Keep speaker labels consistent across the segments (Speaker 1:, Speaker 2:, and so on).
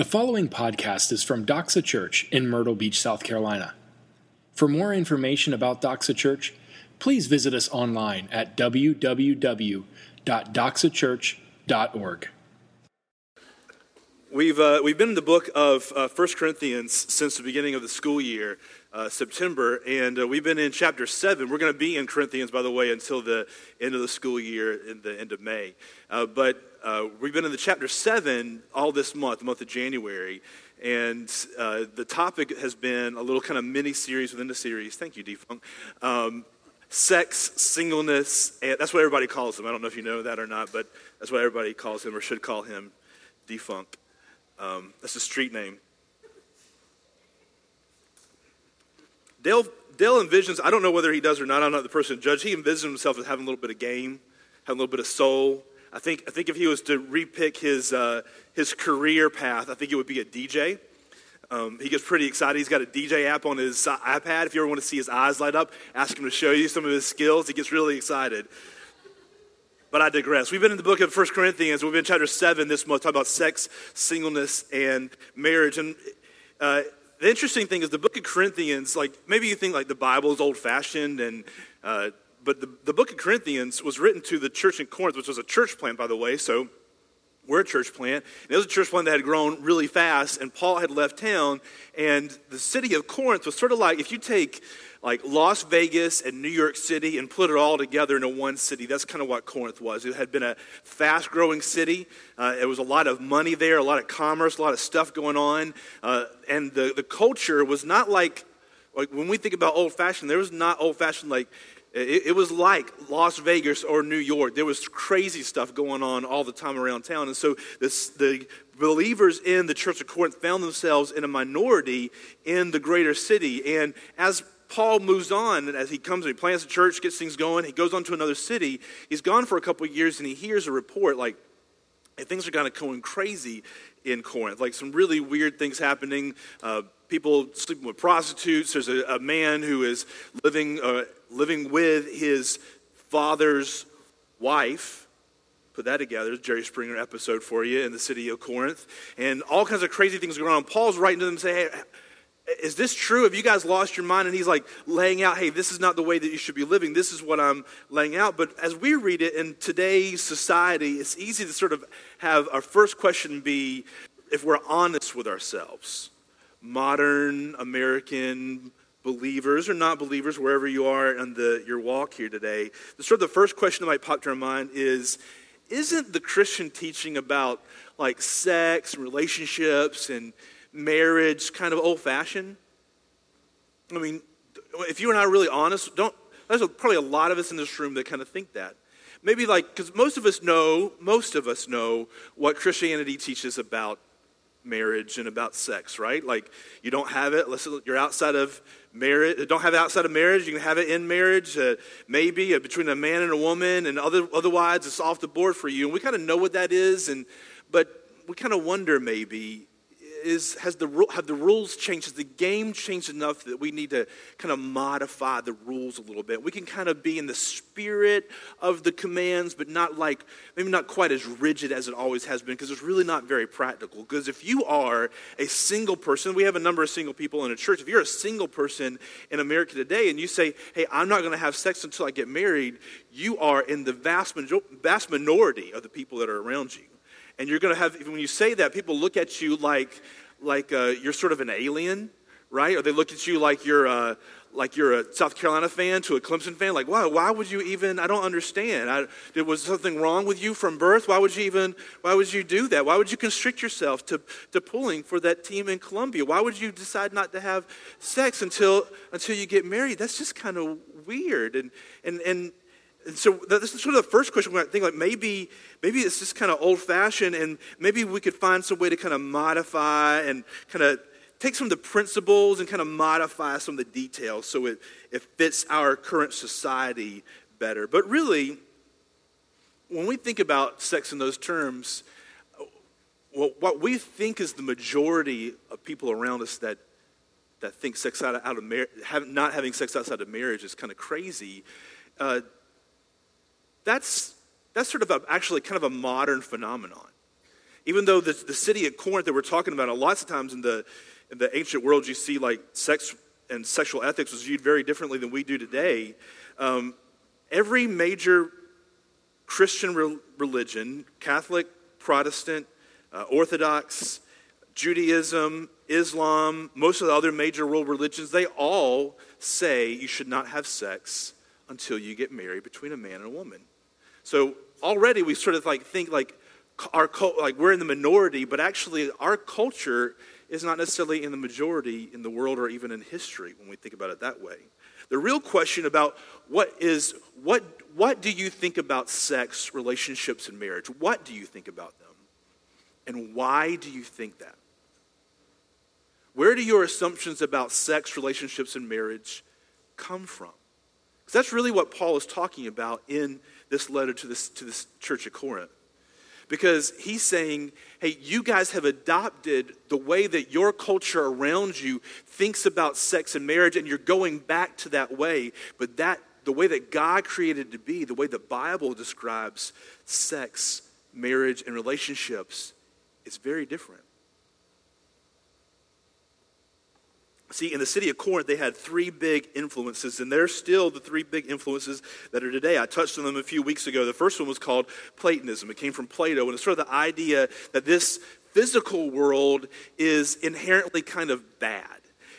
Speaker 1: The following podcast is from Doxa Church in Myrtle Beach, South Carolina. For more information about Doxa Church, please visit us online at www.doxachurch.org.
Speaker 2: We've, uh, we've been in the book of uh, 1 Corinthians since the beginning of the school year, uh, September, and uh, we've been in chapter 7. We're going to be in Corinthians, by the way, until the end of the school year in the end of May. Uh, but uh, we've been in the chapter 7 all this month, the month of January, and uh, the topic has been a little kind of mini series within the series. Thank you, Defunk. Um, sex, singleness, and that's what everybody calls him. I don't know if you know that or not, but that's what everybody calls him or should call him, Defunk. Um, that's a street name. Dale, Dale envisions, I don't know whether he does or not, I'm not the person to judge. He envisions himself as having a little bit of game, having a little bit of soul. I think, I think if he was to repick his, uh, his career path, I think it would be a DJ. Um, he gets pretty excited. He's got a DJ app on his iPad. If you ever want to see his eyes light up, ask him to show you some of his skills. He gets really excited. But I digress. We've been in the book of 1 Corinthians. We've been in chapter 7 this month, talking about sex, singleness, and marriage. And uh, the interesting thing is the book of Corinthians, like maybe you think like the Bible is old fashioned, and uh, but the, the book of Corinthians was written to the church in Corinth, which was a church plant, by the way. So we're a church plant. And it was a church plant that had grown really fast, and Paul had left town. And the city of Corinth was sort of like if you take like Las Vegas and New York City and put it all together into one city. That's kind of what Corinth was. It had been a fast growing city. Uh, there was a lot of money there, a lot of commerce, a lot of stuff going on. Uh, and the, the culture was not like, like when we think about old fashioned, there was not old fashioned like, it, it, was like Las Vegas or New York. There was crazy stuff going on all the time around town. And so this, the believers in the church of Corinth found themselves in a minority in the greater city. And as Paul moves on as he comes and he plants a church, gets things going, he goes on to another city. He's gone for a couple years and he hears a report like hey, things are kind of going crazy in Corinth, like some really weird things happening. Uh, people sleeping with prostitutes. There's a, a man who is living, uh, living with his father's wife. Put that together, Jerry Springer episode for you in the city of Corinth. And all kinds of crazy things going on. Paul's writing to them saying, hey, is this true? Have you guys lost your mind? And he's like laying out, hey, this is not the way that you should be living. This is what I'm laying out. But as we read it in today's society, it's easy to sort of have our first question be if we're honest with ourselves. Modern American believers or not believers, wherever you are on the, your walk here today, the sort of the first question that might pop to our mind is Isn't the Christian teaching about like sex and relationships and marriage kind of old fashioned? I mean, if you and I are really honest, don't, there's probably a lot of us in this room that kind of think that. Maybe like, because most of us know, most of us know what Christianity teaches about marriage and about sex, right? Like, you don't have it, unless you're outside of marriage, don't have it outside of marriage, you can have it in marriage, uh, maybe uh, between a man and a woman, and other, otherwise it's off the board for you. And we kind of know what that is, and, but we kind of wonder maybe is has the have the rules changed? Has the game changed enough that we need to kind of modify the rules a little bit? We can kind of be in the spirit of the commands, but not like maybe not quite as rigid as it always has been, because it's really not very practical. Because if you are a single person, we have a number of single people in a church. If you're a single person in America today, and you say, "Hey, I'm not going to have sex until I get married," you are in the vast vast minority of the people that are around you. And you're going to have, when you say that, people look at you like, like uh, you're sort of an alien, right? Or they look at you like you're, uh, like you're a South Carolina fan to a Clemson fan. Like, wow, why would you even, I don't understand. I, there was something wrong with you from birth. Why would you even, why would you do that? Why would you constrict yourself to, to pulling for that team in Columbia? Why would you decide not to have sex until, until you get married? That's just kind of weird. And, and, and and so this is sort of the first question we think like maybe maybe it's just kind of old fashioned and maybe we could find some way to kind of modify and kind of take some of the principles and kind of modify some of the details so it, it fits our current society better. But really, when we think about sex in those terms, well, what we think is the majority of people around us that that think sex out of, out of mar- have, not having sex outside of marriage is kind of crazy. Uh, that's, that's sort of a, actually kind of a modern phenomenon. even though the, the city of Corinth that we're talking about, lots of times in the, in the ancient world, you see like sex and sexual ethics was viewed very differently than we do today. Um, every major Christian re- religion, Catholic, Protestant, uh, Orthodox, Judaism, Islam, most of the other major world religions, they all say you should not have sex until you get married between a man and a woman. So already we sort of like think like our like we're in the minority, but actually our culture is not necessarily in the majority in the world or even in history when we think about it that way. The real question about what is what what do you think about sex, relationships, and marriage? What do you think about them? And why do you think that? Where do your assumptions about sex, relationships, and marriage come from? That's really what Paul is talking about in this letter to this, to this church at Corinth. Because he's saying, hey, you guys have adopted the way that your culture around you thinks about sex and marriage, and you're going back to that way. But that the way that God created to be, the way the Bible describes sex, marriage, and relationships, is very different. See, in the city of Corinth, they had three big influences, and they're still the three big influences that are today. I touched on them a few weeks ago. The first one was called Platonism. It came from Plato, and it's sort of the idea that this physical world is inherently kind of bad.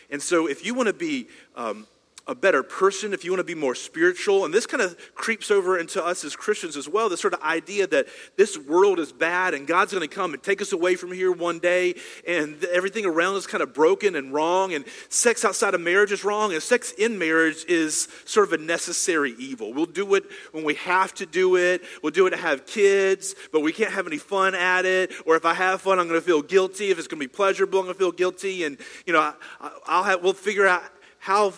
Speaker 2: And so, if you want to be um, a better person, if you want to be more spiritual. And this kind of creeps over into us as Christians as well this sort of idea that this world is bad and God's going to come and take us away from here one day and everything around us kind of broken and wrong and sex outside of marriage is wrong and sex in marriage is sort of a necessary evil. We'll do it when we have to do it. We'll do it to have kids, but we can't have any fun at it. Or if I have fun, I'm going to feel guilty. If it's going to be pleasurable, I'm going to feel guilty. And, you know, I'll have, we'll figure out how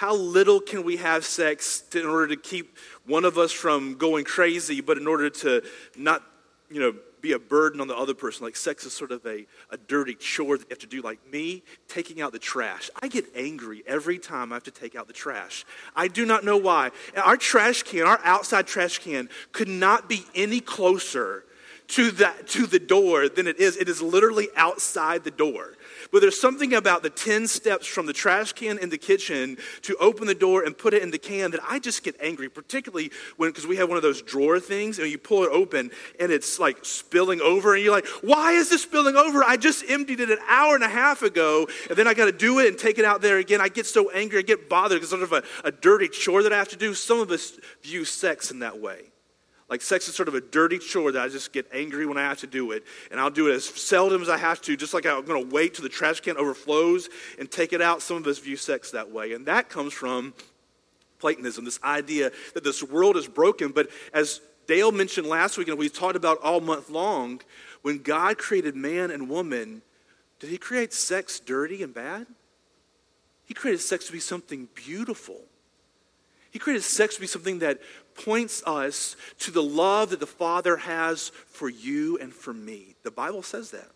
Speaker 2: how little can we have sex to, in order to keep one of us from going crazy, but in order to not, you know, be a burden on the other person. Like sex is sort of a, a dirty chore that you have to do. Like me taking out the trash. I get angry every time I have to take out the trash. I do not know why. Our trash can, our outside trash can, could not be any closer to, that, to the door than it is. It is literally outside the door. But there's something about the 10 steps from the trash can in the kitchen to open the door and put it in the can that I just get angry, particularly when, because we have one of those drawer things and you pull it open and it's like spilling over and you're like, why is this spilling over? I just emptied it an hour and a half ago and then I got to do it and take it out there again. I get so angry, I get bothered because it's sort of a, a dirty chore that I have to do. Some of us view sex in that way. Like sex is sort of a dirty chore that I just get angry when I have to do it. And I'll do it as seldom as I have to, just like I'm going to wait till the trash can overflows and take it out. Some of us view sex that way. And that comes from Platonism, this idea that this world is broken. But as Dale mentioned last week, and we talked about all month long, when God created man and woman, did he create sex dirty and bad? He created sex to be something beautiful. He created sex to be something that points us to the love that the Father has for you and for me. The Bible says that.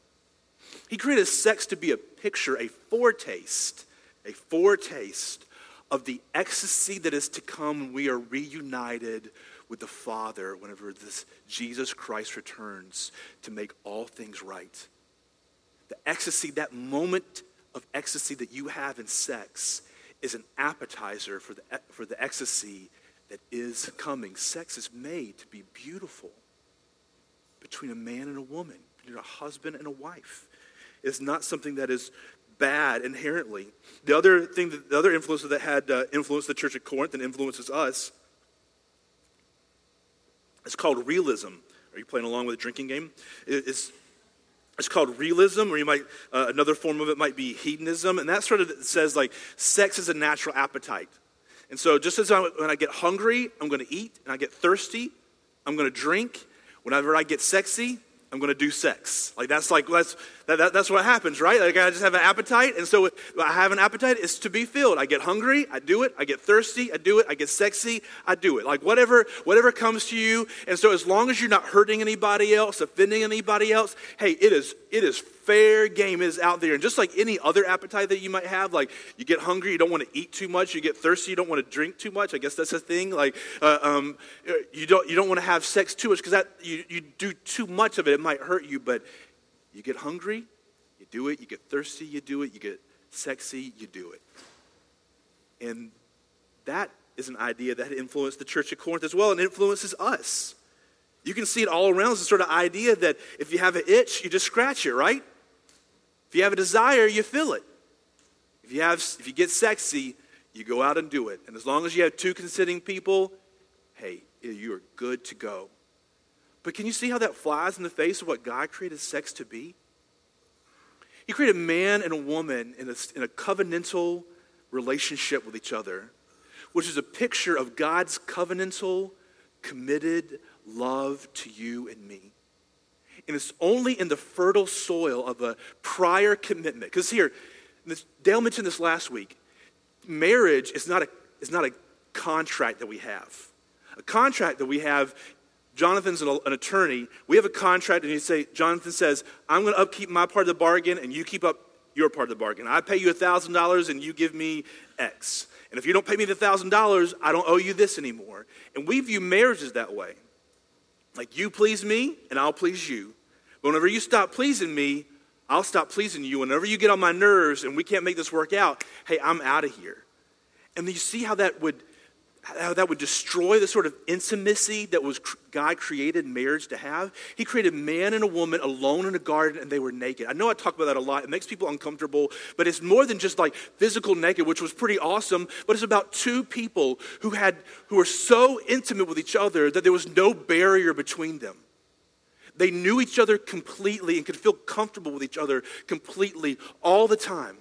Speaker 2: He created sex to be a picture, a foretaste, a foretaste of the ecstasy that is to come when we are reunited with the Father whenever this Jesus Christ returns to make all things right. The ecstasy, that moment of ecstasy that you have in sex, is an appetizer for the, for the ecstasy that is coming. Sex is made to be beautiful between a man and a woman, between a husband and a wife. It's not something that is bad inherently. The other thing, that, the other influence that had uh, influenced the church at Corinth and influences us is called realism. Are you playing along with a drinking game? It's, it's called realism, or you might uh, another form of it might be hedonism, and that sort of says like sex is a natural appetite. And so, just as I, when I get hungry, I'm going to eat, and I get thirsty, I'm going to drink. Whenever I get sexy, I'm going to do sex. Like that's like that's that, that, that's what happens, right? Like I just have an appetite, and so I have an appetite. It's to be filled. I get hungry, I do it. I get thirsty, I do it. I get sexy, I do it. Like whatever whatever comes to you. And so as long as you're not hurting anybody else, offending anybody else, hey, it is it is fair game. It is out there. And just like any other appetite that you might have, like you get hungry, you don't want to eat too much. You get thirsty, you don't want to drink too much. I guess that's a thing. Like uh, um, you don't you don't want to have sex too much because that you, you do too much of it, it might hurt you. But you get hungry, you do it. You get thirsty, you do it. You get sexy, you do it. And that is an idea that influenced the church of Corinth as well and influences us. You can see it all around. It's the sort of idea that if you have an itch, you just scratch it, right? If you have a desire, you feel it. If you, have, if you get sexy, you go out and do it. And as long as you have two consenting people, hey, you are good to go. But can you see how that flies in the face of what God created sex to be? He created man and a woman in a, in a covenantal relationship with each other, which is a picture of God's covenantal, committed love to you and me. And it's only in the fertile soil of a prior commitment. Because here, this, Dale mentioned this last week. Marriage is not, a, is not a contract that we have. A contract that we have, Jonathan's an, an attorney. We have a contract, and you say, Jonathan says, I'm going to upkeep my part of the bargain, and you keep up your part of the bargain. I pay you $1,000, and you give me X. And if you don't pay me the $1,000, I don't owe you this anymore. And we view marriages that way. Like you please me, and I'll please you. But whenever you stop pleasing me, I'll stop pleasing you. Whenever you get on my nerves and we can't make this work out, hey, I'm out of here. And you see how that would that would destroy the sort of intimacy that was God created marriage to have. He created man and a woman alone in a garden and they were naked. I know I talk about that a lot. It makes people uncomfortable, but it's more than just like physical naked, which was pretty awesome, but it's about two people who had who were so intimate with each other that there was no barrier between them. They knew each other completely and could feel comfortable with each other completely all the time.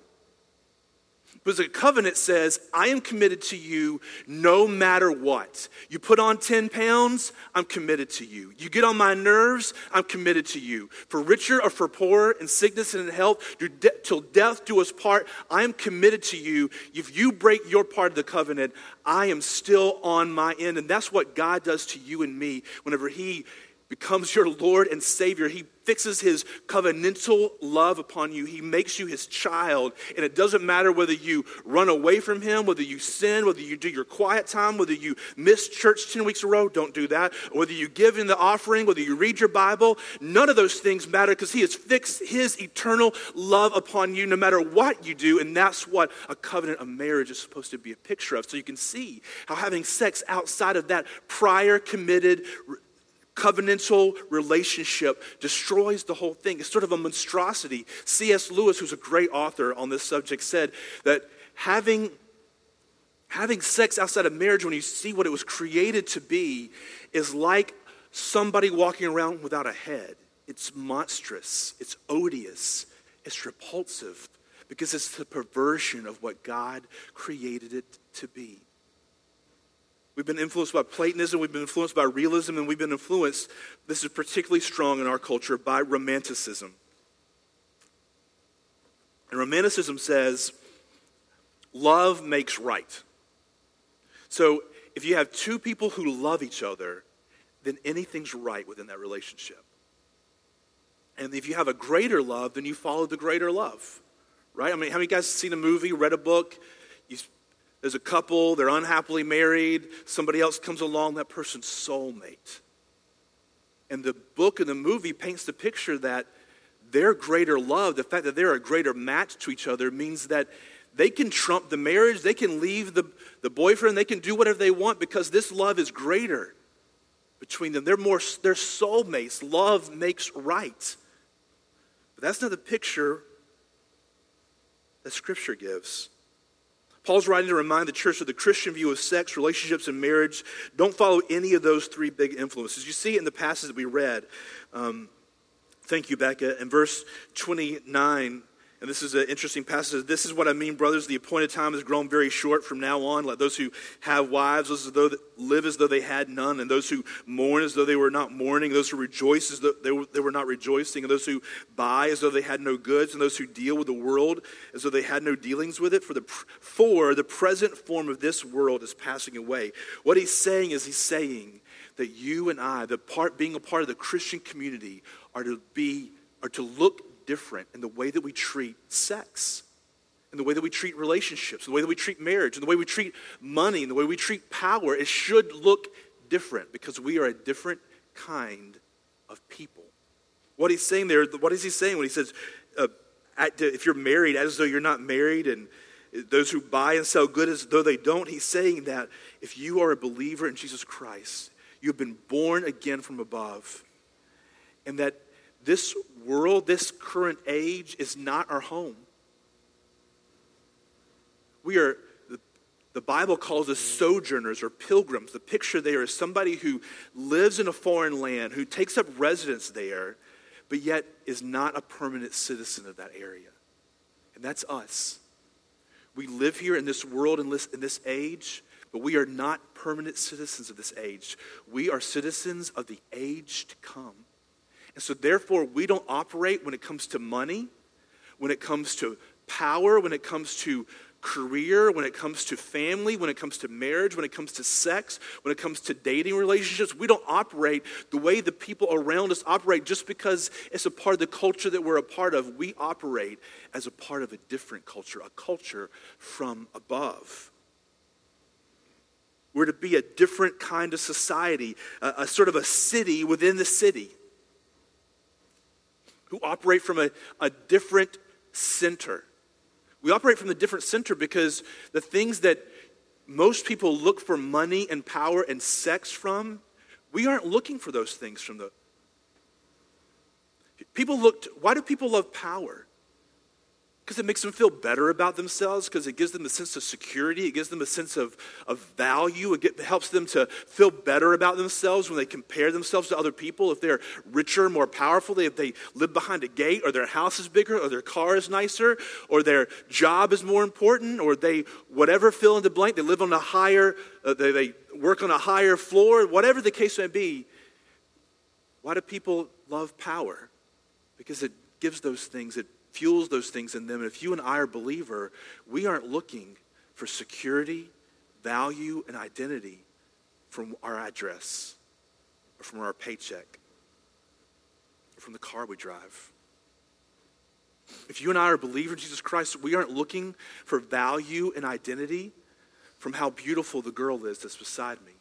Speaker 2: Because the covenant says, I am committed to you no matter what. You put on 10 pounds, I'm committed to you. You get on my nerves, I'm committed to you. For richer or for poorer, in sickness and in health, till death do us part, I am committed to you. If you break your part of the covenant, I am still on my end. And that's what God does to you and me whenever He becomes your Lord and Savior. He fixes his covenantal love upon you. He makes you his child. And it doesn't matter whether you run away from him, whether you sin, whether you do your quiet time, whether you miss church 10 weeks in a row, don't do that. Whether you give in the offering, whether you read your Bible, none of those things matter because he has fixed his eternal love upon you no matter what you do. And that's what a covenant of marriage is supposed to be a picture of. So you can see how having sex outside of that prior committed covenantal relationship destroys the whole thing. It's sort of a monstrosity. C.S. Lewis, who's a great author on this subject, said that having, having sex outside of marriage, when you see what it was created to be, is like somebody walking around without a head. It's monstrous, it's odious, it's repulsive because it's the perversion of what God created it to be. We've been influenced by Platonism, we've been influenced by realism, and we've been influenced, this is particularly strong in our culture, by romanticism. And romanticism says, love makes right. So if you have two people who love each other, then anything's right within that relationship. And if you have a greater love, then you follow the greater love, right? I mean, how many guys seen a movie, read a book? You there's a couple, they're unhappily married, somebody else comes along, that person's soulmate. And the book and the movie paints the picture that their greater love, the fact that they're a greater match to each other, means that they can trump the marriage, they can leave the, the boyfriend, they can do whatever they want because this love is greater between them. They're more they're soulmates. Love makes right. But that's not the picture that Scripture gives. Paul's writing to remind the church of the Christian view of sex, relationships, and marriage. Don't follow any of those three big influences. You see in the passage that we read. Um, thank you, Becca. In verse 29, and this is an interesting passage. This is what I mean, brothers. The appointed time has grown very short from now on. Let those who have wives as though live as though they had none, and those who mourn as though they were not mourning, those who rejoice as though they were, they were not rejoicing, and those who buy as though they had no goods, and those who deal with the world as though they had no dealings with it. For the, for the present form of this world is passing away. What he's saying is he's saying that you and I, the part being a part of the Christian community, are to be are to look different in the way that we treat sex, in the way that we treat relationships, in the way that we treat marriage, in the way we treat money, in the way we treat power. It should look different because we are a different kind of people. What he's saying there, what is he saying when he says, uh, if you're married, as though you're not married, and those who buy and sell good as though they don't, he's saying that if you are a believer in Jesus Christ, you've been born again from above, and that this world, this current age, is not our home. We are, the, Bible calls us sojourners or pilgrims. The picture there is somebody who lives in a foreign land, who takes up residence there, but yet is not a permanent citizen of that area. And that's us. We live here in this world, in this, in this age, but we are not permanent citizens of this age. We are citizens of the age to come. And so, therefore, we don't operate when it comes to money, when it comes to power, when it comes to career, when it comes to family, when it comes to marriage, when it comes to sex, when it comes to dating relationships. We don't operate the way the people around us operate just because it's a part of the culture that we're a part of. We operate as a part of a different culture, a culture from above. We're to be a different kind of society, a, a sort of a city within the city who operate from a, a different center. We operate from the different center because the things that most people look for money and power and sex from, we aren't looking for those things from the. People looked, why do people love power? Because it makes them feel better about themselves, because it gives them a sense of security, it gives them a sense of, of value, it, get, helps them to feel better about themselves when they compare themselves to other people. If they're richer, more powerful, if they live behind a gate, or their house is bigger, or their car is nicer, or their job is more important, or they, whatever, fill in the blank, they live on a higher, uh, they, they work on a higher floor, whatever the case may be. Why do people love power? Because it gives those things, it fuels those things in them. And if you and I are believer, we aren't looking for security, value, and identity from our address or from our paycheck or from the car we drive. If you and I are a believer in Jesus Christ, we aren't looking for value and identity from how beautiful the girl is that's beside me,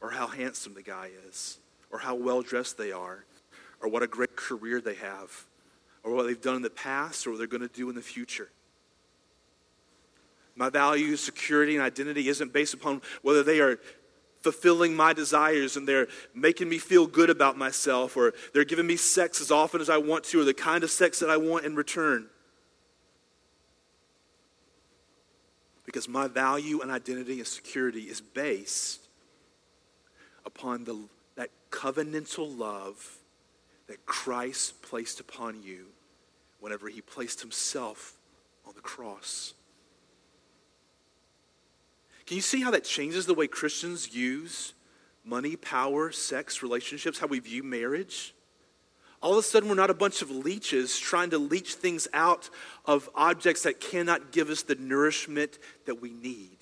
Speaker 2: or how handsome the guy is, or how well dressed they are, or what a great career they have or what they've done in the past or what they're going to do in the future. My value, security, and identity isn't based upon whether they are fulfilling my desires and they're making me feel good about myself or they're giving me sex as often as I want to or the kind of sex that I want in return. Because my value and identity and security is based upon the, that covenantal love that Christ placed upon you whenever he placed himself on the cross. Can you see how that changes the way Christians use money, power, sex, relationships, how we view marriage? All of a sudden, we're not a bunch of leeches trying to leech things out of objects that cannot give us the nourishment that we need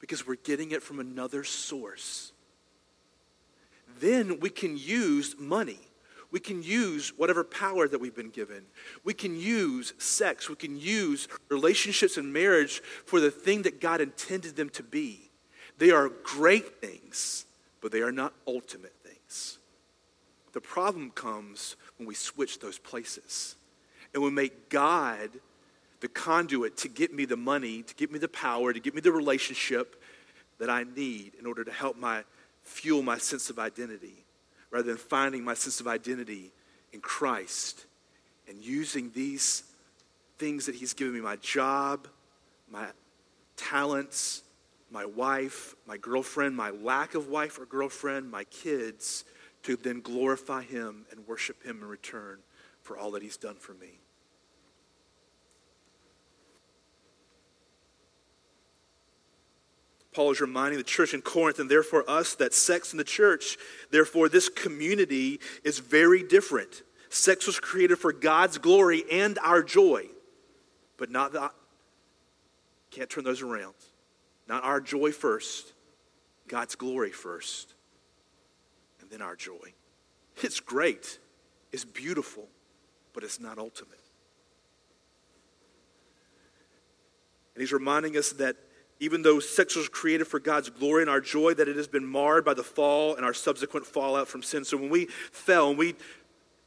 Speaker 2: because we're getting it from another source. Then we can use money we can use whatever power that we've been given. We can use sex. We can use relationships and marriage for the thing that God intended them to be. They are great things, but they are not ultimate things. The problem comes when we switch those places and we make God the conduit to get me the money, to get me the power, to get me the relationship that I need in order to help my fuel my sense of identity rather than finding my sense of identity in Christ and using these things that He's given me my job, my talents, my wife, my girlfriend, my lack of wife or girlfriend, my kids to then glorify Him and worship Him in return for all that He's done for me. Paul is reminding the church in Corinth and therefore us that sex in the church, therefore this community is very different. Sex was created for God's glory and our joy, but not the. Can't turn those around. Not our joy first, God's glory first, and then our joy. It's great, it's beautiful, but it's not ultimate. And he's reminding us that even though sex was created for God's glory and our joy, that it has been marred by the fall and our subsequent fallout from sin. So when we fell, and we,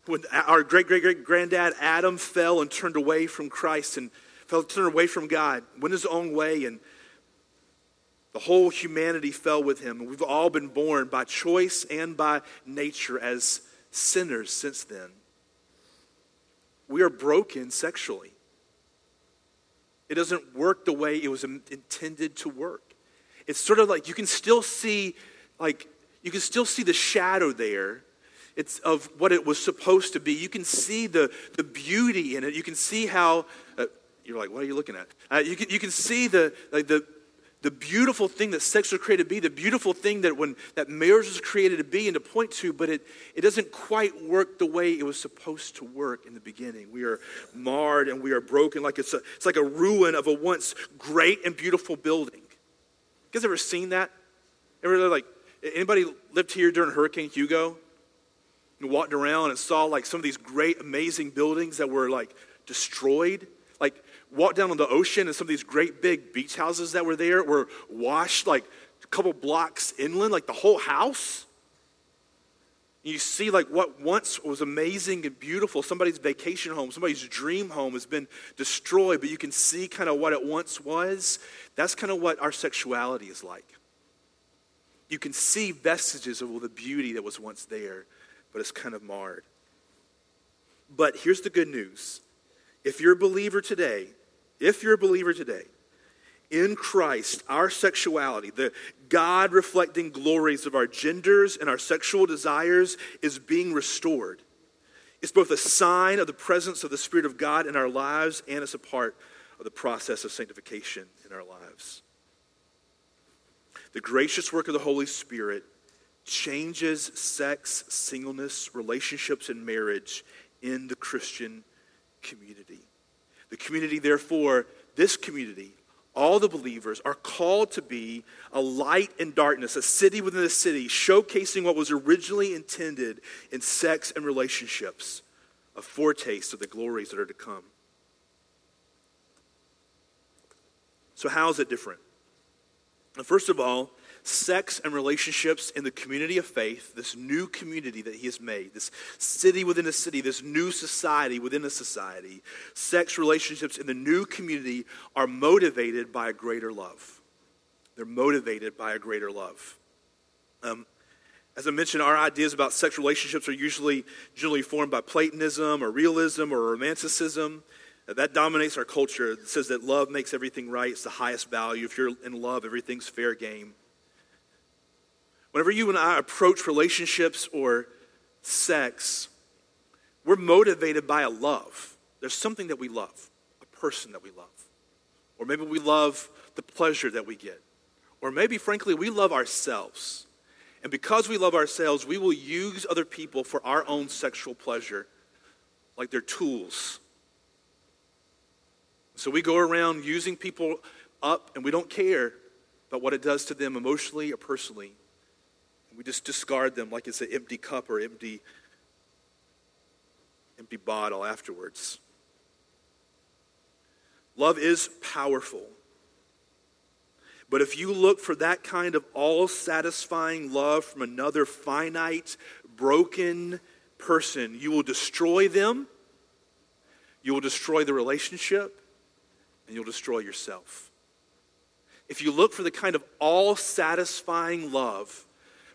Speaker 2: when our great great great granddad Adam fell and turned away from Christ and fell turned away from God, went his own way, and the whole humanity fell with him. And we've all been born by choice and by nature as sinners since then. We are broken sexually. It doesn't work the way it was intended to work. It's sort of like you can still see, like, you can still see the shadow there. It's of what it was supposed to be. You can see the, the beauty in it. You can see how, uh, you're like, what are you looking at? Uh, you, can, you can see the, like the, the beautiful thing that sex was created to be, the beautiful thing that when that marriage was created to be and to point to, but it, it doesn't quite work the way it was supposed to work in the beginning. We are marred and we are broken like it's a, it's like a ruin of a once great and beautiful building. You guys ever seen that? Ever like anybody lived here during Hurricane Hugo and walked around and saw like some of these great, amazing buildings that were like destroyed? Like walked down on the ocean and some of these great big beach houses that were there were washed like a couple blocks inland, like the whole house. You see, like, what once was amazing and beautiful, somebody's vacation home, somebody's dream home has been destroyed, but you can see kind of what it once was. That's kind of what our sexuality is like. You can see vestiges of all the beauty that was once there, but it's kind of marred. But here's the good news if you're a believer today, if you're a believer today, in Christ, our sexuality, the God reflecting glories of our genders and our sexual desires is being restored. It's both a sign of the presence of the Spirit of God in our lives and it's a part of the process of sanctification in our lives. The gracious work of the Holy Spirit changes sex, singleness, relationships, and marriage in the Christian community. The community, therefore, this community, all the believers are called to be a light in darkness, a city within a city, showcasing what was originally intended in sex and relationships, a foretaste of the glories that are to come. So, how is it different? First of all, sex and relationships in the community of faith, this new community that he has made, this city within a city, this new society within a society, sex relationships in the new community are motivated by a greater love. They're motivated by a greater love. Um, as I mentioned, our ideas about sex relationships are usually generally formed by Platonism or realism or romanticism. That dominates our culture. It says that love makes everything right. It's the highest value. If you're in love, everything's fair game. Whenever you and I approach relationships or sex, we're motivated by a love. There's something that we love, a person that we love. Or maybe we love the pleasure that we get. Or maybe, frankly, we love ourselves. And because we love ourselves, we will use other people for our own sexual pleasure like they're tools. So we go around using people up and we don't care about what it does to them emotionally or personally. We just discard them like it's an empty cup or empty, empty bottle afterwards. Love is powerful. But if you look for that kind of all satisfying love from another finite, broken person, you will destroy them, you will destroy the relationship, and you'll destroy yourself. If you look for the kind of all satisfying love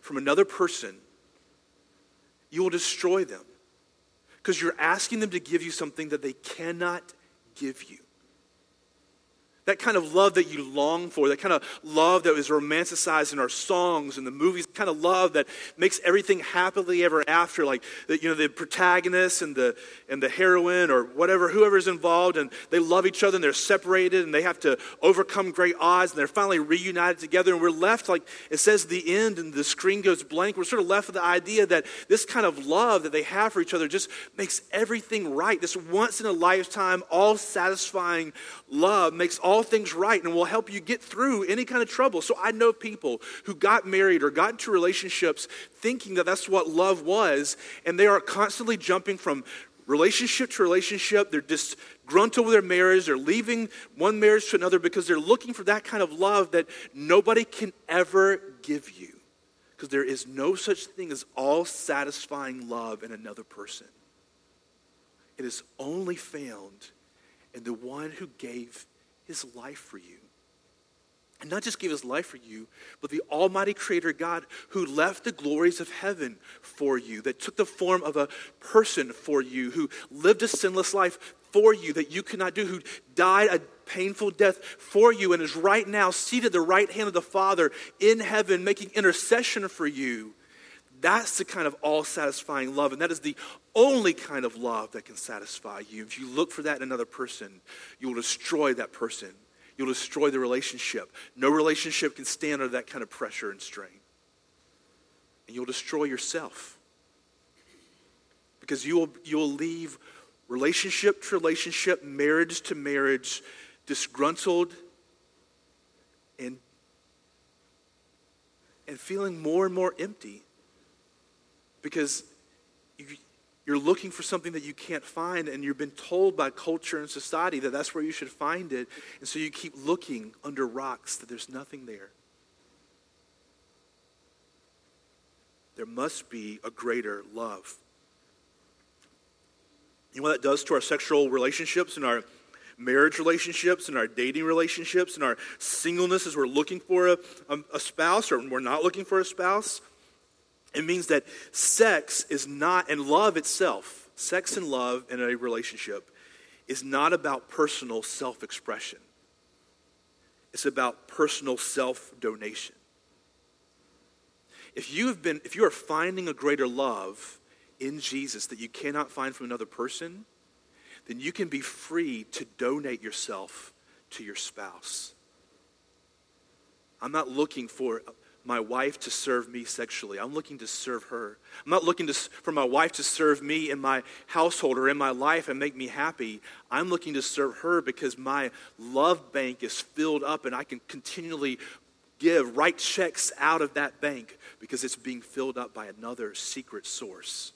Speaker 2: from another person, you will destroy them because you're asking them to give you something that they cannot give you. That kind of love that you long for, that kind of love that is romanticized in our songs and the movies, kind of love that makes everything happily ever after, like the, you know the protagonist and the and the heroine or whatever, whoever's involved, and they love each other and they're separated and they have to overcome great odds and they're finally reunited together and we're left like it says the end and the screen goes blank. We're sort of left with the idea that this kind of love that they have for each other just makes everything right. This once in a lifetime, all satisfying love makes all all things right and will help you get through any kind of trouble. So I know people who got married or got into relationships thinking that that's what love was, and they are constantly jumping from relationship to relationship. They're disgruntled with their marriage. They're leaving one marriage to another because they're looking for that kind of love that nobody can ever give you. Because there is no such thing as all satisfying love in another person. It is only found in the one who gave his life for you. And not just gave his life for you, but the Almighty Creator God who left the glories of heaven for you, that took the form of a person for you, who lived a sinless life for you that you could not do, who died a painful death for you and is right now seated at the right hand of the Father in heaven, making intercession for you. That's the kind of all satisfying love, and that is the only kind of love that can satisfy you. If you look for that in another person, you will destroy that person. You'll destroy the relationship. No relationship can stand under that kind of pressure and strain. And you'll destroy yourself. Because you will, you will leave relationship to relationship, marriage to marriage, disgruntled and, and feeling more and more empty because you, you're looking for something that you can't find and you've been told by culture and society that that's where you should find it and so you keep looking under rocks that there's nothing there. There must be a greater love. You know what that does to our sexual relationships and our marriage relationships and our dating relationships and our singleness as we're looking for a, a, a spouse or we're not looking for a spouse it means that sex is not, and love itself, sex and love in a relationship, is not about personal self expression. It's about personal self donation. If you have been, if you are finding a greater love in Jesus that you cannot find from another person, then you can be free to donate yourself to your spouse. I'm not looking for my wife to serve me sexually. I'm looking to serve her. I'm not looking to, for my wife to serve me in my household or in my life and make me happy. I'm looking to serve her because my love bank is filled up and I can continually give, write checks out of that bank because it's being filled up by another secret source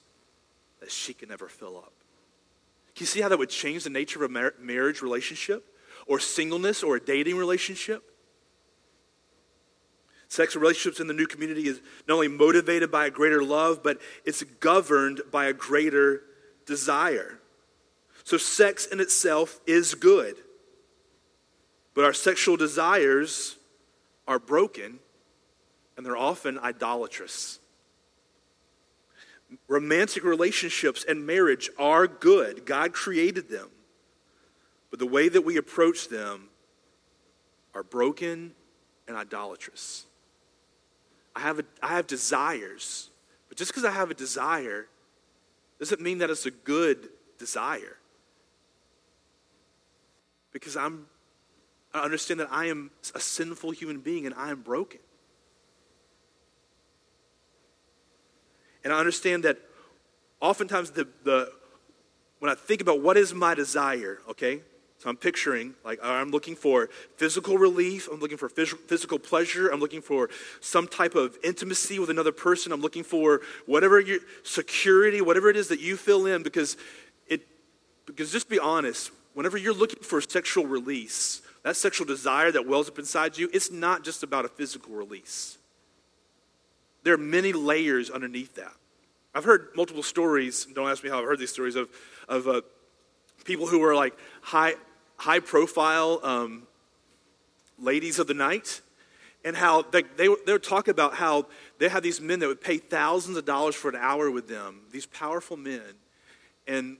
Speaker 2: that she can never fill up. Can you see how that would change the nature of a mar- marriage relationship or singleness or a dating relationship? Sex relationships in the new community is not only motivated by a greater love, but it's governed by a greater desire. So, sex in itself is good, but our sexual desires are broken and they're often idolatrous. Romantic relationships and marriage are good, God created them, but the way that we approach them are broken and idolatrous. I have, a, I have desires. But just because I have a desire doesn't mean that it's a good desire. Because I'm, I understand that I am a sinful human being and I am broken. And I understand that oftentimes the, the when I think about what is my desire, okay, so I'm picturing, like, I'm looking for physical relief. I'm looking for physical pleasure. I'm looking for some type of intimacy with another person. I'm looking for whatever your security, whatever it is that you fill in, because it, because just be honest, whenever you're looking for sexual release, that sexual desire that wells up inside you, it's not just about a physical release. There are many layers underneath that. I've heard multiple stories, don't ask me how I've heard these stories, of, of uh, people who were like high, high profile um, ladies of the night and how they, they, they would talk about how they had these men that would pay thousands of dollars for an hour with them, these powerful men. And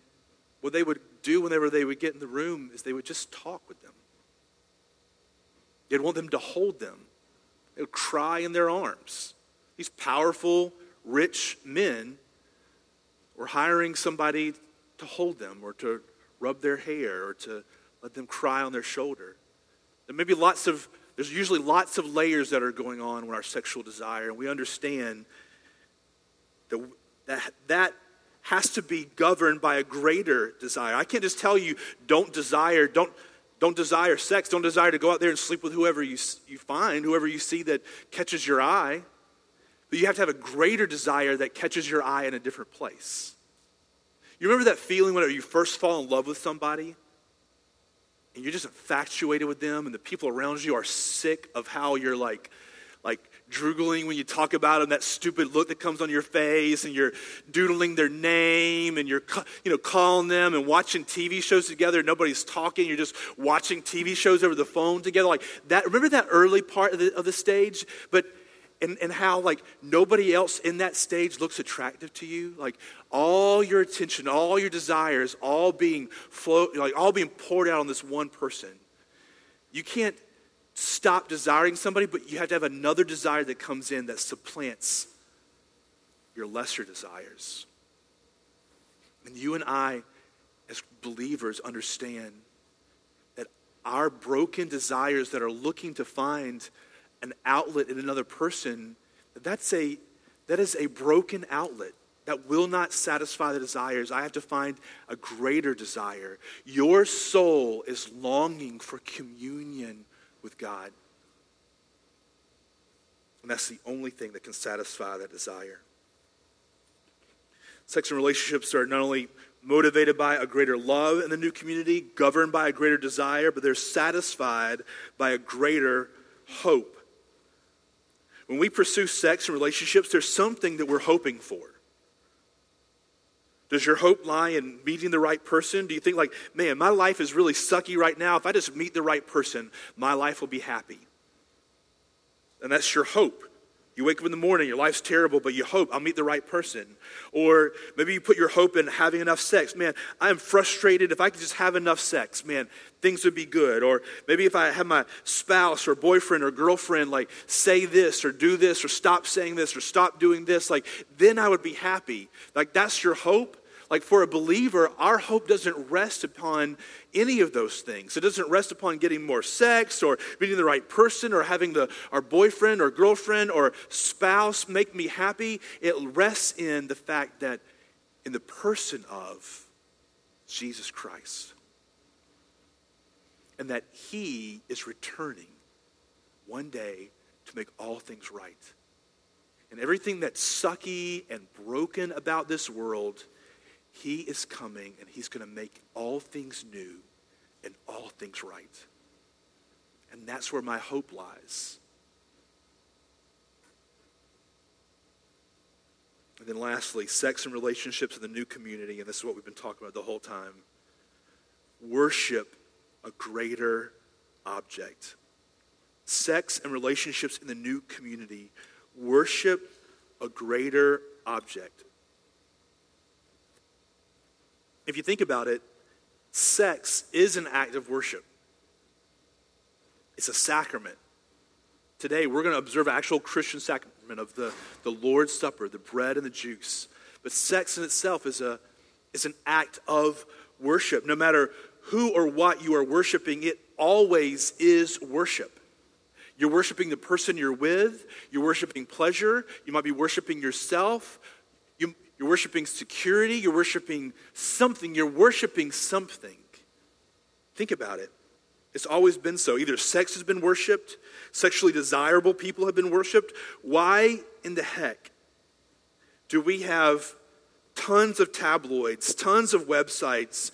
Speaker 2: what they would do whenever they would get in the room is they would just talk with them. They'd want them to hold them. They would cry in their arms. These powerful, rich men were hiring somebody to hold them or to rub their hair or to let them cry on their shoulder. There may be lots of, there's usually lots of layers that are going on with our sexual desire, and we understand that that, that has to be governed by a greater desire. I can't just tell you, don't desire, don't, don't desire sex, don't desire to go out there and sleep with whoever you, you find, whoever you see that catches your eye. But you have to have a greater desire that catches your eye in a different place. You remember that feeling whenever you first fall in love with somebody? And you're just infatuated with them, and the people around you are sick of how you're like, like droogling when you talk about them, that stupid look that comes on your face, and you're doodling their name, and you're you know calling them and watching TV shows together. Nobody's talking. You're just watching TV shows over the phone together, like that. Remember that early part of the, of the stage, but. And, and how like nobody else in that stage looks attractive to you like all your attention all your desires all being flow, like all being poured out on this one person you can't stop desiring somebody, but you have to have another desire that comes in that supplants your lesser desires. And you and I, as believers, understand that our broken desires that are looking to find an outlet in another person, that's a, that is a broken outlet that will not satisfy the desires. I have to find a greater desire. Your soul is longing for communion with God. And that's the only thing that can satisfy that desire. Sex and relationships are not only motivated by a greater love in the new community, governed by a greater desire, but they're satisfied by a greater hope. When we pursue sex and relationships, there's something that we're hoping for. Does your hope lie in meeting the right person? Do you think, like, man, my life is really sucky right now. If I just meet the right person, my life will be happy? And that's your hope. You wake up in the morning, your life's terrible, but you hope I'll meet the right person. Or maybe you put your hope in having enough sex. Man, I'm frustrated. If I could just have enough sex, man, things would be good. Or maybe if I had my spouse or boyfriend or girlfriend like say this or do this or stop saying this or stop doing this, like then I would be happy. Like that's your hope. Like for a believer, our hope doesn't rest upon any of those things. It doesn't rest upon getting more sex or meeting the right person or having the, our boyfriend or girlfriend or spouse make me happy. It rests in the fact that in the person of Jesus Christ. And that he is returning one day to make all things right. And everything that's sucky and broken about this world he is coming and he's going to make all things new and all things right. And that's where my hope lies. And then lastly, sex and relationships in the new community, and this is what we've been talking about the whole time. Worship a greater object. Sex and relationships in the new community. Worship a greater object. If you think about it, sex is an act of worship, it's a sacrament. Today, we're going to observe actual Christian sacrament of the, the Lord's Supper, the bread and the juice. But sex in itself is, a, is an act of worship. No matter who or what you are worshiping, it always is worship. You're worshiping the person you're with, you're worshiping pleasure, you might be worshiping yourself, you're worshiping security. You're worshiping something. You're worshiping something. Think about it. It's always been so. Either sex has been worshiped, sexually desirable people have been worshiped. Why in the heck do we have tons of tabloids, tons of websites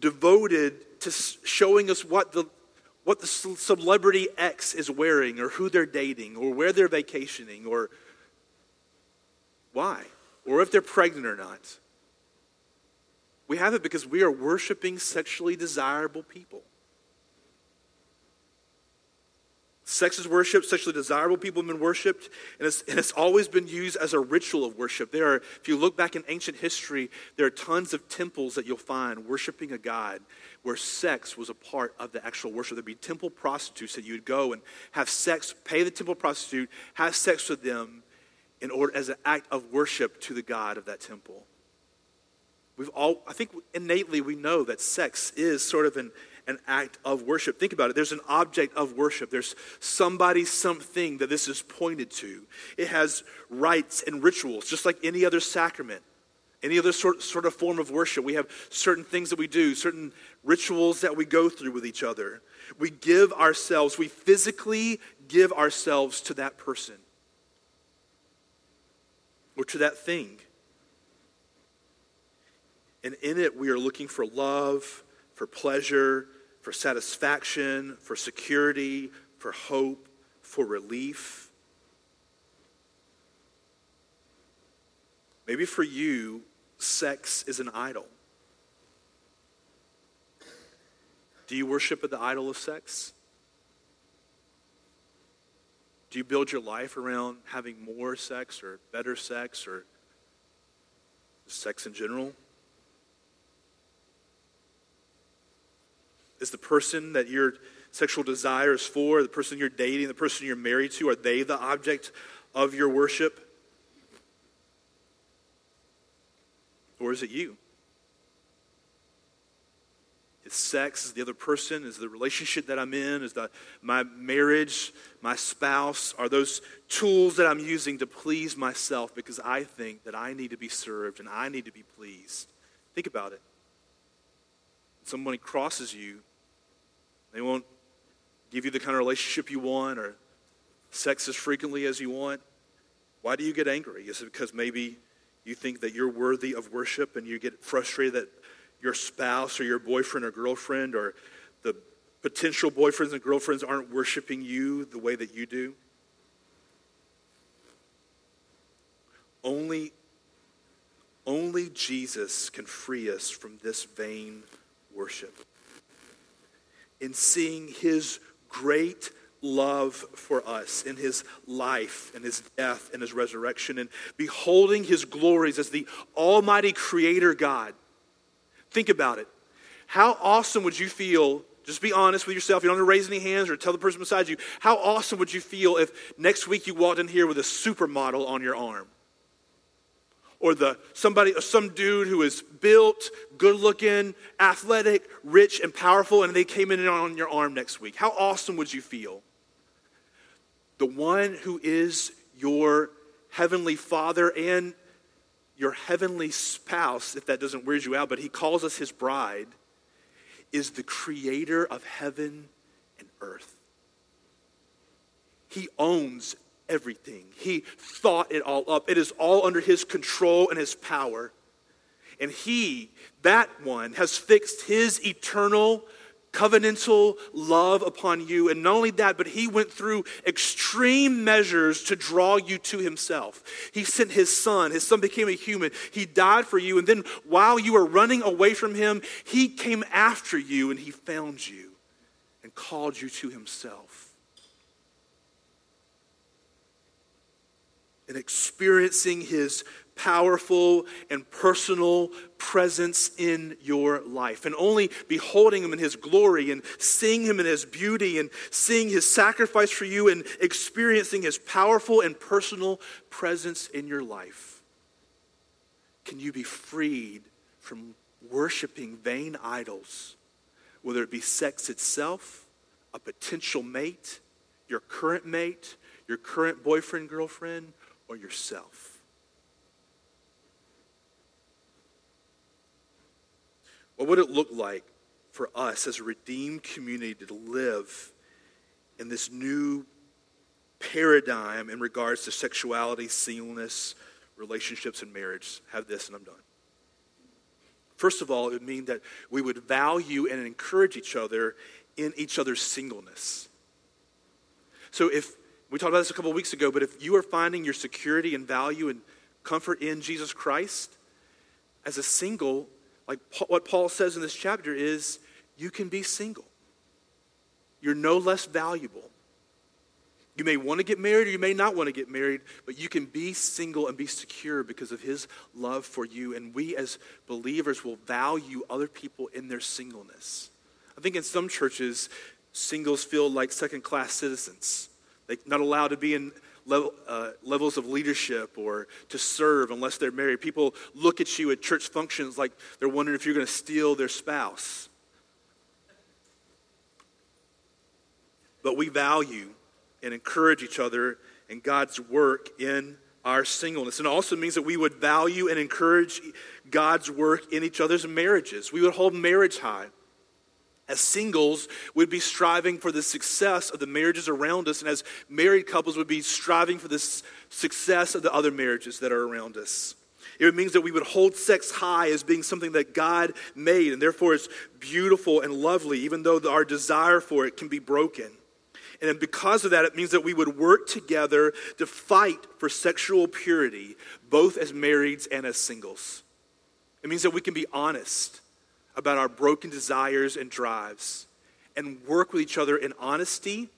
Speaker 2: devoted to showing us what the what the celebrity X is wearing or who they're dating or where they're vacationing or why? Or if they're pregnant or not. We have it because we are worshiping sexually desirable people. Sex is worshiped, sexually desirable people have been worshiped, and it's, and it's always been used as a ritual of worship. There are, if you look back in ancient history, there are tons of temples that you'll find worshiping a god where sex was a part of the actual worship. There'd be temple prostitutes that you would go and have sex, pay the temple prostitute, have sex with them, in order as an act of worship to the God of that temple. We've all, I think innately we know that sex is sort of an, an act of worship. Think about it. There's an object of worship. There's somebody, something that this is pointed to. It has rites and rituals, just like any other sacrament, any other sort, sort of form of worship. We have certain things that we do, certain rituals that we go through with each other. We give ourselves, we physically give ourselves to that person or to that thing. And in it, we are looking for love, for pleasure, for satisfaction, for security, for hope, for relief. Maybe for you, sex is an idol. Do you worship at the idol of sex? Do you build your life around having more sex or better sex or sex in general? Is the person that your sexual desire is for, the person you're dating, the person you're married to, are they the object of your worship? Or is it you? Sex, is the other person, is the relationship that I'm in, is the, my marriage, my spouse, are those tools that I'm using to please myself because I think that I need to be served and I need to be pleased? Think about it. Somebody crosses you, they won't give you the kind of relationship you want or sex as frequently as you want. Why do you get angry? Is it because maybe you think that you're worthy of worship and you get frustrated that your spouse or your boyfriend or girlfriend or the potential boyfriends and girlfriends aren't worshiping you the way that you do? Only, only Jesus can free us from this vain worship. In seeing his great love for us in his life and his death and his resurrection and beholding his glories as the almighty creator God Think about it. How awesome would you feel? Just be honest with yourself. You don't have to raise any hands or tell the person beside you. How awesome would you feel if next week you walked in here with a supermodel on your arm? Or the somebody, or some dude who is built, good looking, athletic, rich, and powerful, and they came in on your arm next week. How awesome would you feel? The one who is your heavenly father and your heavenly spouse, if that doesn't weird you out, but he calls us his bride, is the creator of heaven and earth. He owns everything. He thought it all up. It is all under his control and his power. And he, that one, has fixed his eternal covenantal love upon you. And not only that, but he went through extreme measures to draw you to himself. He sent his son. His son became a human. He died for you. And then while you were running away from him, he came after you and he found you and called you to himself. And experiencing his powerful and personal presence in your life. And only beholding him in his glory and seeing him in his beauty and seeing his sacrifice for you and experiencing his powerful and personal presence in your life can you be freed from worshiping vain idols, whether it be sex itself, a potential mate, your current mate, your current boyfriend, girlfriend, or yourself. What would it look like for us as a redeemed community to live in this new paradigm in regards to sexuality, singleness, relationships, and marriage? Have this, and I'm done. First of all, it would mean that we would value and encourage each other in each other's singleness. So, if we talked about this a couple weeks ago, but if you are finding your security and value and comfort in Jesus Christ, as a single, like what Paul says in this chapter is you can be single. You're no less valuable. You may want to get married or you may not want to get married, but you can be single and be secure because of his love for you. And we as believers will value other people in their singleness. I think in some churches, singles feel like second class citizens. They're not allowed to be in level, uh, levels of leadership or to serve unless they're married. People look at you at church functions like they're wondering if you're going to steal their spouse. But we value and encourage each other and God's work in our singleness. And it also means that we would value and encourage God's work in each other's marriages. We would hold marriage high as singles would be striving for the success of the marriages around us, and as married couples would be striving for the success of the other marriages that are around us. It means that we would hold sex high as being something that God made, and therefore it's beautiful and lovely, even though our desire for it can be broken. And because of that, it means that we would work together to fight for sexual purity, both as marrieds and as singles. It means that we can be honest about our broken desires and drives and work with each other in honesty,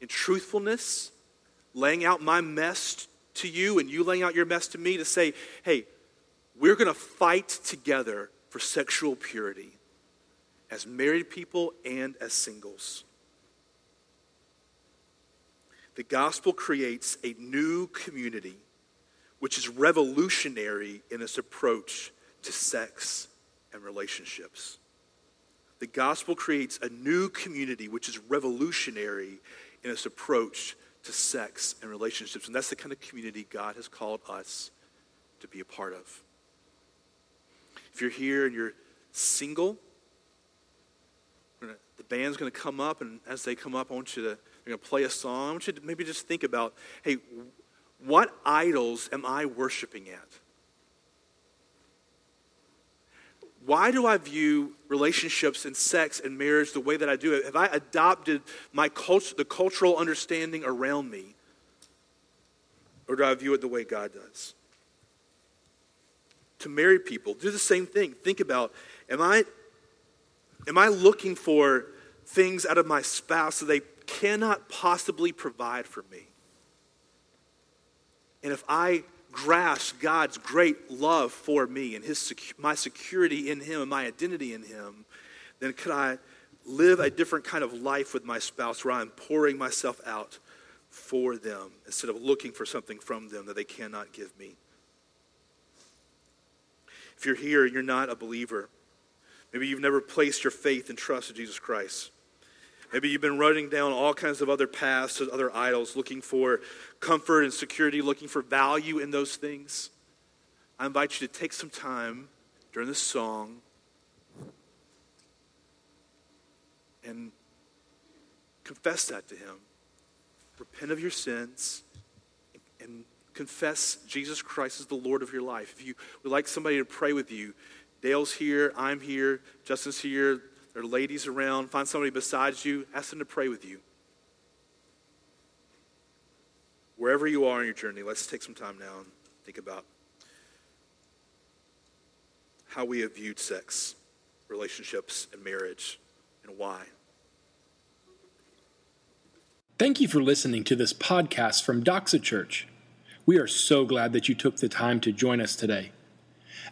Speaker 2: in truthfulness, laying out my mess to you and you laying out your mess to me to say, hey, we're going to fight together for sexual purity as married people and as singles. The gospel creates a new community which is revolutionary in its approach to sex and relationships. The gospel creates a new community which is revolutionary in its approach to sex and relationships. And that's the kind of community God has called us to be a part of. If you're here and you're single, the band's going to come up, and as they come up, I want you to, they're going to play a song. I want you to maybe just think about hey, what idols am I worshiping at? Why do I view relationships and sex and marriage the way that I do? Have I adopted my cult- the cultural understanding around me? Or do I view it the way God does? To married people, do the same thing. Think about am I, am I looking for things out of my spouse that they cannot possibly provide for me? And if I grasp God's great love for me and his, my security in him and my identity in him, then could I live a different kind of life with my spouse where I'm pouring myself out for them instead of looking for something from them that they cannot give me. If you're here and you're not a believer, maybe you've never placed your faith and trust in Jesus Christ. Maybe you've been running down all kinds of other paths, to other idols, looking for comfort and security, looking for value in those things. I invite you to take some time during this song and confess that to Him. Repent of your sins and confess Jesus Christ as the Lord of your life. If you would like somebody to pray with you, Dale's here, I'm here, Justin's here, there are ladies around. Find somebody besides you. Ask them to pray with you. Wherever you are on your journey, let's take some time now and think about how we have viewed sex, relationships, and marriage, and why.
Speaker 1: Thank you for listening to this podcast from Doxa Church. We are so glad that you took the time to join us today.